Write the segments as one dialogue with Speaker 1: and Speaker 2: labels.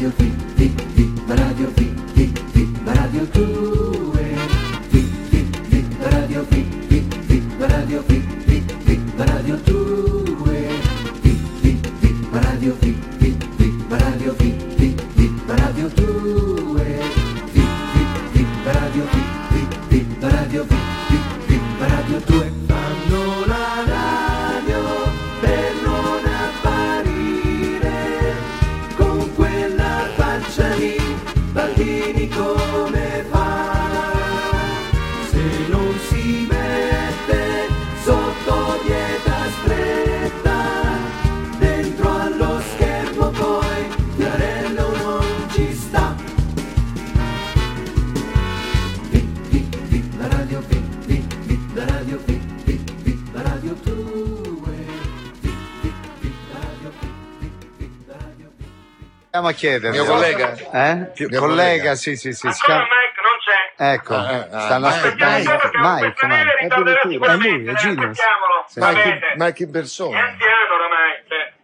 Speaker 1: Radio Fi, Fi, Fi, Radio Fi, Fi, Fi, Radio 2. Fi, Fi, Fi, Radio Fi, Fi, Fi, Radio Fi, Fi, Fi, Radio 2. Fi, Fi, Fi, Radio Fi, Fi, Fi, Radio Fi, Fi, Fi, Radio 2. Come
Speaker 2: Andiamo a chiedere.
Speaker 3: Mio collega?
Speaker 2: Eh?
Speaker 3: Mio
Speaker 2: collega,
Speaker 3: collega.
Speaker 2: sì, sì, sì. si
Speaker 4: Ancora Mike non c'è.
Speaker 2: Ecco,
Speaker 3: Ah, ah, ah,
Speaker 2: stanno
Speaker 3: Mike.
Speaker 2: aspettando.
Speaker 4: Mike,
Speaker 2: Mike, Mike.
Speaker 4: È
Speaker 2: è lui, è.
Speaker 4: Va
Speaker 3: Mike. Mike in persona.
Speaker 4: anziano oramai.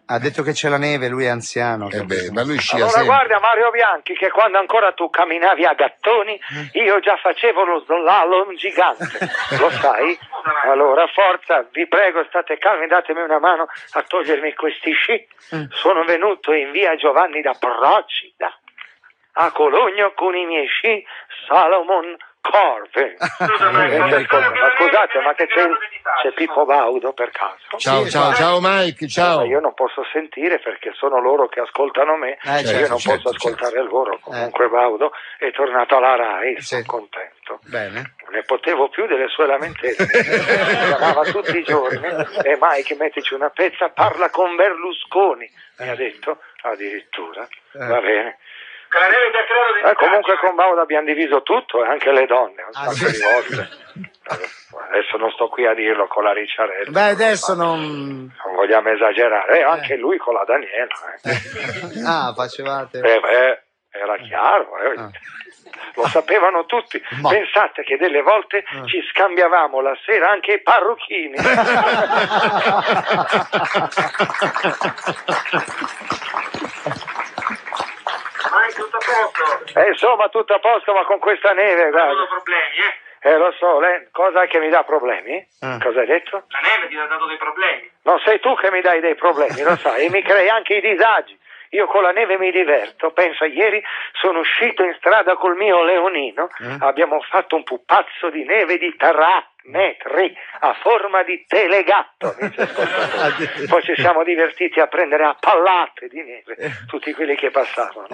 Speaker 2: Ha detto che c'è la neve, lui è anziano.
Speaker 3: Eh beh, ma lui scia
Speaker 5: Allora
Speaker 3: sempre.
Speaker 5: guarda Mario Bianchi che quando ancora tu camminavi a gattoni io già facevo lo slalom gigante, lo sai? Allora forza, vi prego state calmi, datemi una mano a togliermi questi sci. Sono venuto in via Giovanni da Procida a Cologno con i miei sci Salomon Corve.
Speaker 4: Scusa,
Speaker 5: Eh, ma scusate, ma che c'è, c'è Pippo Baudo per caso?
Speaker 3: Ciao,
Speaker 2: Sì,
Speaker 3: ciao, ciao Mike, ciao.
Speaker 5: Ma io non posso sentire perché sono loro che ascoltano me,
Speaker 2: Eh,
Speaker 5: io
Speaker 3: certo,
Speaker 5: non
Speaker 3: certo,
Speaker 5: posso ascoltare
Speaker 3: certo.
Speaker 5: loro. Comunque Baudo è tornato alla RAI, sono contento.
Speaker 2: Bene.
Speaker 5: Non ne potevo più delle sue lamentele. Chiamava tutti i giorni e Mike mettici una pezza, parla con Berlusconi, mi ha detto addirittura.
Speaker 2: Eh.
Speaker 5: Va bene. Eh, comunque con Baudo abbiamo diviso tutto e anche le donne, un
Speaker 2: Ah,
Speaker 5: sacco
Speaker 2: sì.
Speaker 5: di volte. Adesso non sto qui a dirlo con la Ricciarella.
Speaker 2: Beh, adesso non...
Speaker 5: Non vogliamo esagerare, e anche lui con la Daniela. eh.
Speaker 2: Ah, facevate...
Speaker 5: Eh, beh, era chiaro, eh.
Speaker 2: Ah.
Speaker 5: lo sapevano tutti.
Speaker 2: Ma-
Speaker 5: Pensate che delle volte
Speaker 2: Ah.
Speaker 5: ci scambiavamo la sera anche i parrucchini.
Speaker 4: Mike, tutto a posto.
Speaker 5: E insomma, tutto a posto, ma con questa neve,
Speaker 4: Non ho
Speaker 5: guarda.
Speaker 4: problemi, eh.
Speaker 5: Eh, lo so, lei, cosa è che mi dà problemi?
Speaker 2: Ah.
Speaker 5: Cosa hai detto?
Speaker 4: La neve ti ha dato dei problemi.
Speaker 5: Non sei tu che mi dai dei problemi, lo sai, e mi crei anche i disagi. Io con la neve mi diverto. Pensa, ieri sono uscito in strada col mio leonino,
Speaker 2: Eh?
Speaker 5: abbiamo fatto un pupazzo di neve di 3 metri a forma di telegatto. ascoltatori. Poi ci siamo divertiti a prendere a pallate di neve tutti quelli che passavano.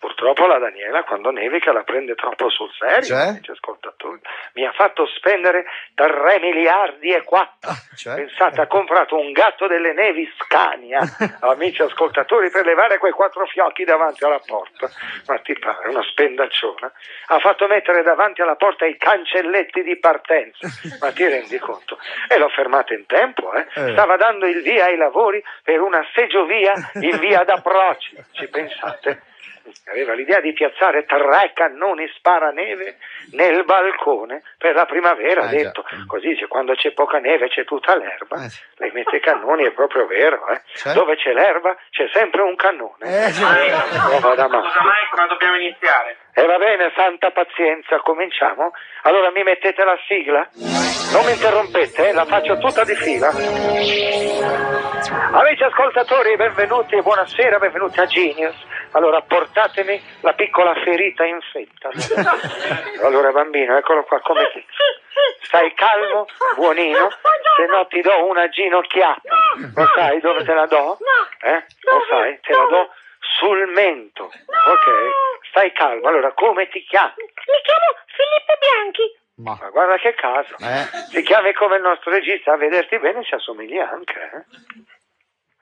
Speaker 5: Purtroppo la Daniela quando nevica la prende troppo sul serio,
Speaker 2: Cioè?
Speaker 5: amici ascoltatori. Mi ha fatto spendere 3 miliardi e 4.
Speaker 2: Ah, cioè?
Speaker 5: Pensate, ha comprato un gatto delle nevi Scania, amici ascoltatori, per levare quei quattro fiocchi davanti alla porta. Ma ti pare una spendacciona? Ha fatto mettere davanti alla porta i cancelletti di partenza. Ma ti rendi conto? E l'ho fermata in tempo, eh?
Speaker 2: Eh.
Speaker 5: Stava dando il via ai lavori per una seggiovia in via d'Aproci. Ci pensate? Aveva l'idea di piazzare tre cannoni sparaneve nel balcone per la primavera, ha
Speaker 2: Eh, già.
Speaker 5: detto. Così c'è- quando c'è poca neve c'è tutta l'erba.
Speaker 2: Eh, sì.
Speaker 5: Lei mette i cannoni, è proprio vero. Eh?
Speaker 2: Cioè?
Speaker 5: Dove c'è l'erba c'è sempre un cannone.
Speaker 2: Eh, sì.
Speaker 5: Eh, vada
Speaker 4: Scusa. Mike, ma dobbiamo iniziare.
Speaker 5: E va bene, santa pazienza, cominciamo? Allora mi mettete la sigla? Non mi interrompete, eh, la faccio tutta di fila. Amici ascoltatori, benvenuti e buonasera, benvenuti a Genius. Allora portatemi la piccola ferita infetta. Allora bambino, eccolo qua, come ti... Stai calmo, buonino, se no ti do una ginocchiata. Lo sai dove te la do? Eh? Lo sai? Te la do sul mento. Ok? Stai calmo. Allora, come ti chiami?
Speaker 6: Mi chiamo Filippo Bianchi.
Speaker 2: Ma...
Speaker 5: Ma guarda che caso.
Speaker 2: Eh,
Speaker 5: Ti chiami come il nostro regista, a vederti bene ci assomigli anche. Eh?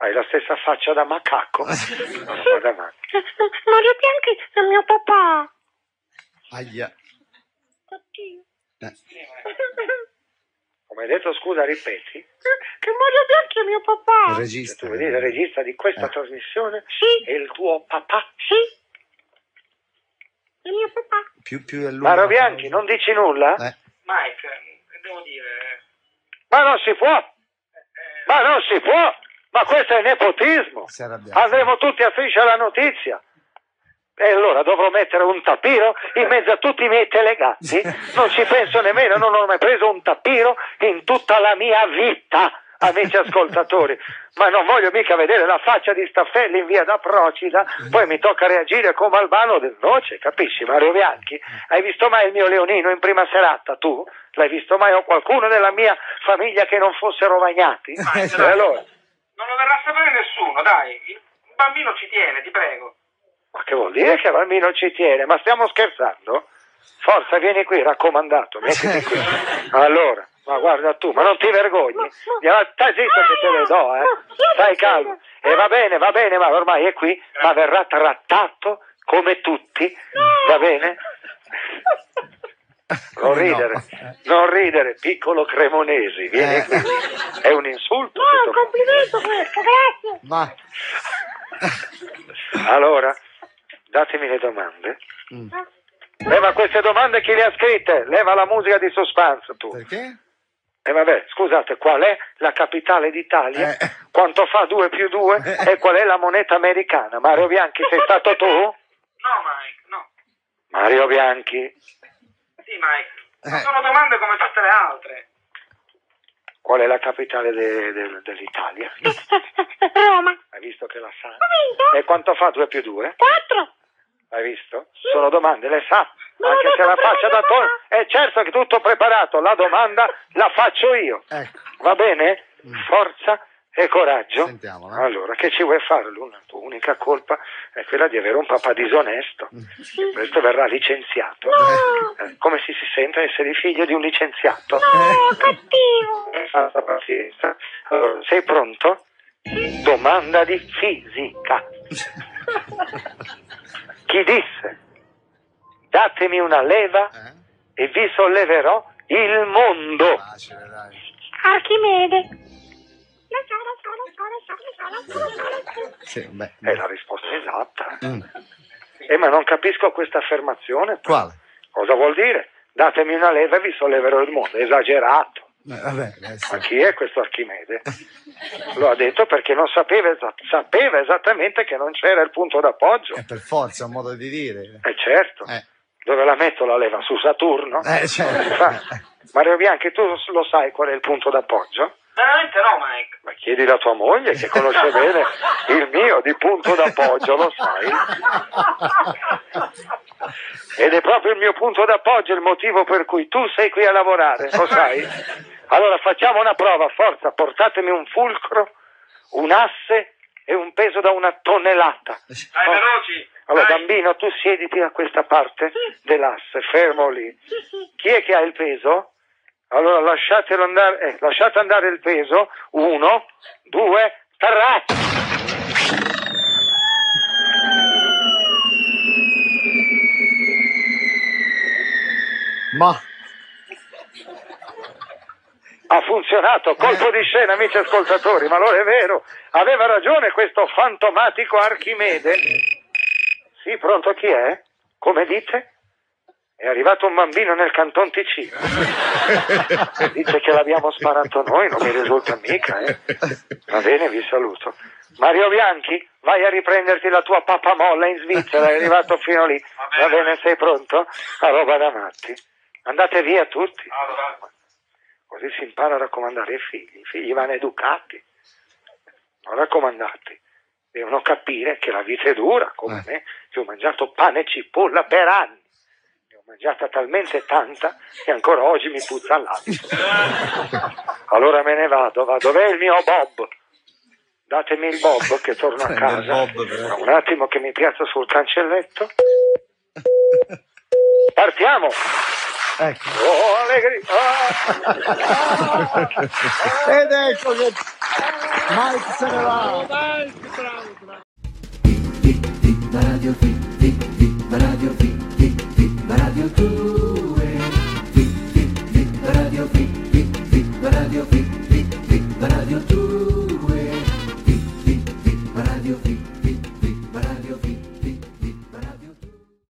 Speaker 5: Hai la stessa faccia da macaco. Guarda, ma-
Speaker 6: Mario Bianchi è mio papà.
Speaker 2: aia.
Speaker 6: Oddio.
Speaker 2: Eh,
Speaker 5: Come hai detto, scusa, ripeti.
Speaker 6: Che Mario Bianchi è mio papà.
Speaker 2: il regista.
Speaker 5: tu vedi il regista di questa
Speaker 2: Eh.
Speaker 5: trasmissione
Speaker 6: Sì,
Speaker 5: è il tuo papà.
Speaker 6: sì. È mio papà.
Speaker 2: Più, più è lungo.
Speaker 5: Maro Bianchi, non dici nulla?
Speaker 2: Eh,
Speaker 4: Mike, eh, che devo dire?
Speaker 5: Ma non si può! Ma non si può! Ma questo è nepotismo! Andremo tutti a striscia la notizia! E allora dovrò mettere un tappiro in mezzo a tutti i miei telegatti? Non ci penso nemmeno, non ho mai preso un tappiro in tutta la mia vita, amici ascoltatori. Ma non voglio mica vedere la faccia di Staffelli in via da Procida, poi mi tocca reagire come Albano del Noce, capisci Mario Bianchi? Hai visto mai il mio Leonino in prima serata, tu? L'hai visto mai o qualcuno della mia famiglia che non fosse rovagnati?
Speaker 4: Dai,
Speaker 5: E allora?
Speaker 4: Non lo verrà a sapere nessuno, dai. Il bambino ci tiene, ti prego.
Speaker 5: Ma che vuol dire che il bambino ci tiene? Ma stiamo scherzando? Forza, vieni qui, raccomandato, mettiti qui. Allora, ma guarda tu, ma non ti vergogni? Stai zitto che te le do, eh. Stai calmo. E va bene, va bene, ma ormai è qui, ma verrà trattato come tutti, va bene? Non ridere, non ridere, piccolo Cremonesi, vieni
Speaker 2: Eh.
Speaker 5: qui. È un insulto.
Speaker 6: No, è un complimento questo, grazie.
Speaker 2: Ma
Speaker 5: Allora, datemi le domande.
Speaker 2: Mm.
Speaker 5: Eh, ma queste domande chi le ha scritte? Leva la musica di suspense tu.
Speaker 2: perché?
Speaker 5: E vabbè, scusate, qual è la capitale d'Italia?
Speaker 2: Eh.
Speaker 5: Quanto fa 2 più 2?
Speaker 2: Eh.
Speaker 5: E qual è la moneta americana? Mario Bianchi, sei stato tu?
Speaker 4: No, Mike, no.
Speaker 5: Mario Bianchi,
Speaker 4: Sì, Mike. Ma
Speaker 2: Eh.
Speaker 4: sono domande come tutte le altre.
Speaker 5: qual è la capitale de- de- dell'Italia?
Speaker 6: Roma.
Speaker 5: Hai visto che la sa?
Speaker 6: Ho vinto.
Speaker 5: E quanto fa 2 più 2?
Speaker 6: Quattro.
Speaker 5: Hai visto? Sono domande, le sa.
Speaker 6: Non
Speaker 5: Anche se la faccia da
Speaker 6: prima.
Speaker 5: to- È certo che tutto preparato, la domanda la faccio io.
Speaker 2: Ecco.
Speaker 5: Va bene? Forza e coraggio.
Speaker 2: Sentiamola.
Speaker 5: Allora, che ci vuoi fare? L'una- La tua unica colpa è quella di avere un papà disonesto. Questo verrà licenziato.
Speaker 6: No.
Speaker 5: Eh, Come si, si sente essere figlio di un licenziato?
Speaker 6: No, cattivo.
Speaker 5: Eh. Allora, sei pronto? Domanda di fisica. Chi disse? Datemi una leva
Speaker 2: Eh?
Speaker 5: e vi solleverò il mondo.
Speaker 2: Facile, dai.
Speaker 6: Archimede. Lo so,
Speaker 2: Sì, beh.
Speaker 5: È la risposta esatta.
Speaker 2: Mm.
Speaker 5: Eh, ma non capisco questa affermazione.
Speaker 2: Quale?
Speaker 5: Cosa vuol dire? Datemi una leva e vi solleverò il mondo. Esagerato.
Speaker 2: Eh, vabbè, adesso.
Speaker 5: Ma chi è questo Archimede? Lo ha detto perché non sapeva, sapeva esattamente che non c'era il punto d'appoggio.
Speaker 2: È per forza un modo di dire.
Speaker 5: Eh certo.
Speaker 2: Eh.
Speaker 5: Dove la metto la leva? Su Saturno?
Speaker 2: Eh, certo.
Speaker 5: Mario Bianchi, tu lo sai qual è il punto d'appoggio?
Speaker 4: Veramente no, Mike.
Speaker 5: Chiedi alla tua moglie che conosce bene il mio di punto d'appoggio, lo sai? Ed è proprio il mio punto d'appoggio il motivo per cui tu sei qui a lavorare, lo sai? Allora facciamo una prova, forza, portatemi un fulcro, un asse e un peso da una tonnellata.
Speaker 4: Dai,
Speaker 5: Oh.
Speaker 4: veloci.
Speaker 5: Allora,
Speaker 4: Dai.
Speaker 5: bambino, tu siediti a questa parte dell'asse, fermo lì. Chi è che ha il peso? Allora lasciatelo andare, eh, lasciate andare il peso. Uno, due, tre.
Speaker 2: Ma
Speaker 5: Ha funzionato, colpo di scena, amici ascoltatori, ma allora è vero, aveva ragione questo fantomatico Archimede. Sì, pronto, chi è? Come dite? È arrivato un bambino nel canton Ticino. Dice che l'abbiamo sparato noi, non mi risulta mica, eh. Va bene, vi saluto. Mario Bianchi, vai a riprenderti la tua pappamolla in Svizzera, è arrivato fino lì. Va bene, sei pronto? A roba da matti. Andate via tutti.
Speaker 4: Allora,
Speaker 5: Così si impara a raccomandare i figli. I figli vanno educati, non raccomandati. Devono capire che la vita è dura, come me, che ho mangiato pane e cipolla per anni. Mangiata talmente tanta che ancora oggi mi puzza l'abito. Allora me ne vado, va. Dov'è il mio Bob? Datemi il Bob che torno a
Speaker 2: Il
Speaker 5: casa.
Speaker 2: Bob.
Speaker 5: Un attimo che mi piazzo sul cancelletto. Partiamo!
Speaker 2: ecco.
Speaker 5: Oh, allegri! Ah!
Speaker 2: Ed ecco che Mike se ne va.
Speaker 1: Viva Radio, vi-